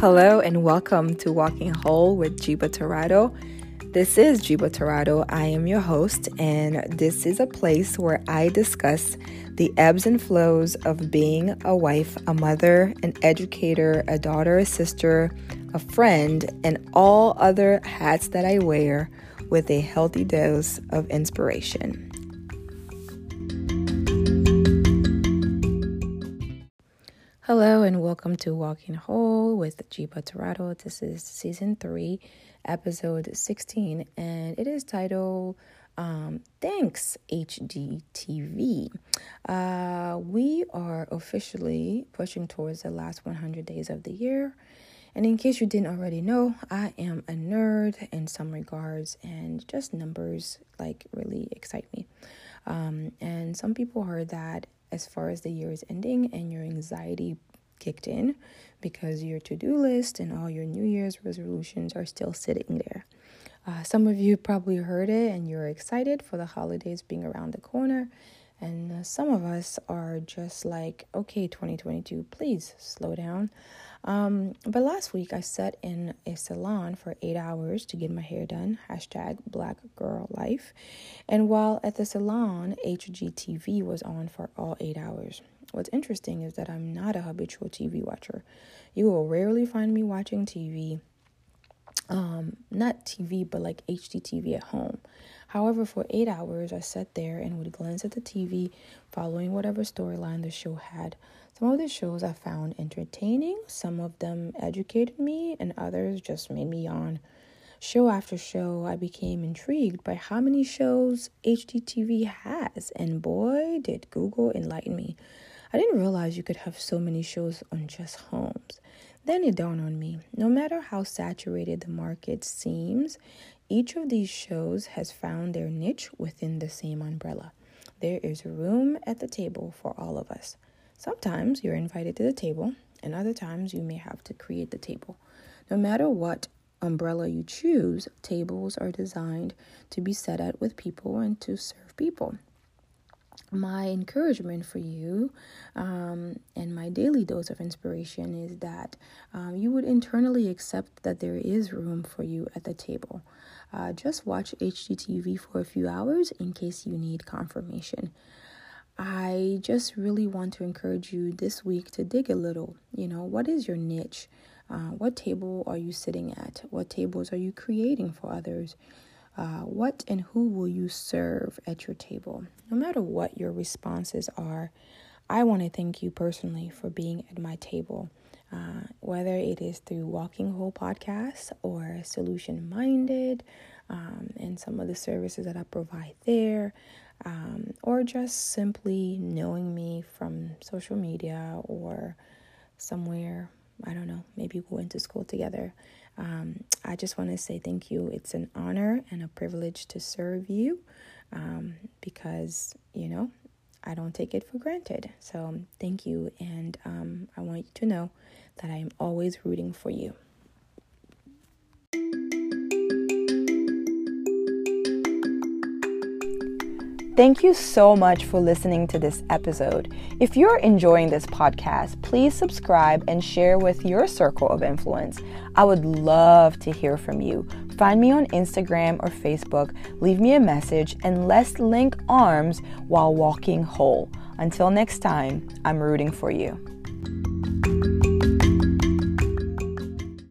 Hello and welcome to Walking Whole with Jiba Torado. This is Jiba Torado. I am your host, and this is a place where I discuss the ebbs and flows of being a wife, a mother, an educator, a daughter, a sister, a friend, and all other hats that I wear with a healthy dose of inspiration. Hello and welcome to Walking Whole with Jiba Torado. This is season three, episode 16, and it is titled um, Thanks HGTV. Uh, we are officially pushing towards the last 100 days of the year. And in case you didn't already know, I am a nerd in some regards, and just numbers like really excite me. Um, and some people heard that as far as the year is ending and your anxiety kicked in because your to do list and all your New Year's resolutions are still sitting there. Uh, some of you probably heard it and you're excited for the holidays being around the corner. And uh, some of us are just like, okay, 2022, please slow down. Um, but last week I sat in a salon for eight hours to get my hair done. Hashtag Black Girl Life. And while at the salon, HGTV was on for all eight hours. What's interesting is that I'm not a habitual TV watcher. You will rarely find me watching TV. Um, not TV, but like HGTV at home. However, for eight hours, I sat there and would glance at the TV, following whatever storyline the show had. Some of the shows I found entertaining, some of them educated me, and others just made me yawn. Show after show, I became intrigued by how many shows HGTV has, and boy, did Google enlighten me. I didn't realize you could have so many shows on just homes. Then it dawned on me no matter how saturated the market seems, each of these shows has found their niche within the same umbrella. There is room at the table for all of us. Sometimes you're invited to the table, and other times you may have to create the table. No matter what umbrella you choose, tables are designed to be set at with people and to serve people. My encouragement for you um, and my daily dose of inspiration is that um, you would internally accept that there is room for you at the table. Uh, just watch HGTV for a few hours in case you need confirmation. I just really want to encourage you this week to dig a little. You know, what is your niche? Uh, what table are you sitting at? What tables are you creating for others? Uh, what and who will you serve at your table? No matter what your responses are, I want to thank you personally for being at my table. Uh, whether it is through Walking Whole podcast or Solution Minded um, and some of the services that I provide there um, or just simply knowing me from social media or somewhere. I don't know, maybe we went to school together. Um, I just want to say thank you. It's an honor and a privilege to serve you um, because, you know, I don't take it for granted. So thank you. And um, I want you to know that I am always rooting for you. Thank you so much for listening to this episode. If you're enjoying this podcast, please subscribe and share with your circle of influence. I would love to hear from you. Find me on Instagram or Facebook, leave me a message, and let's link arms while walking whole. Until next time, I'm rooting for you.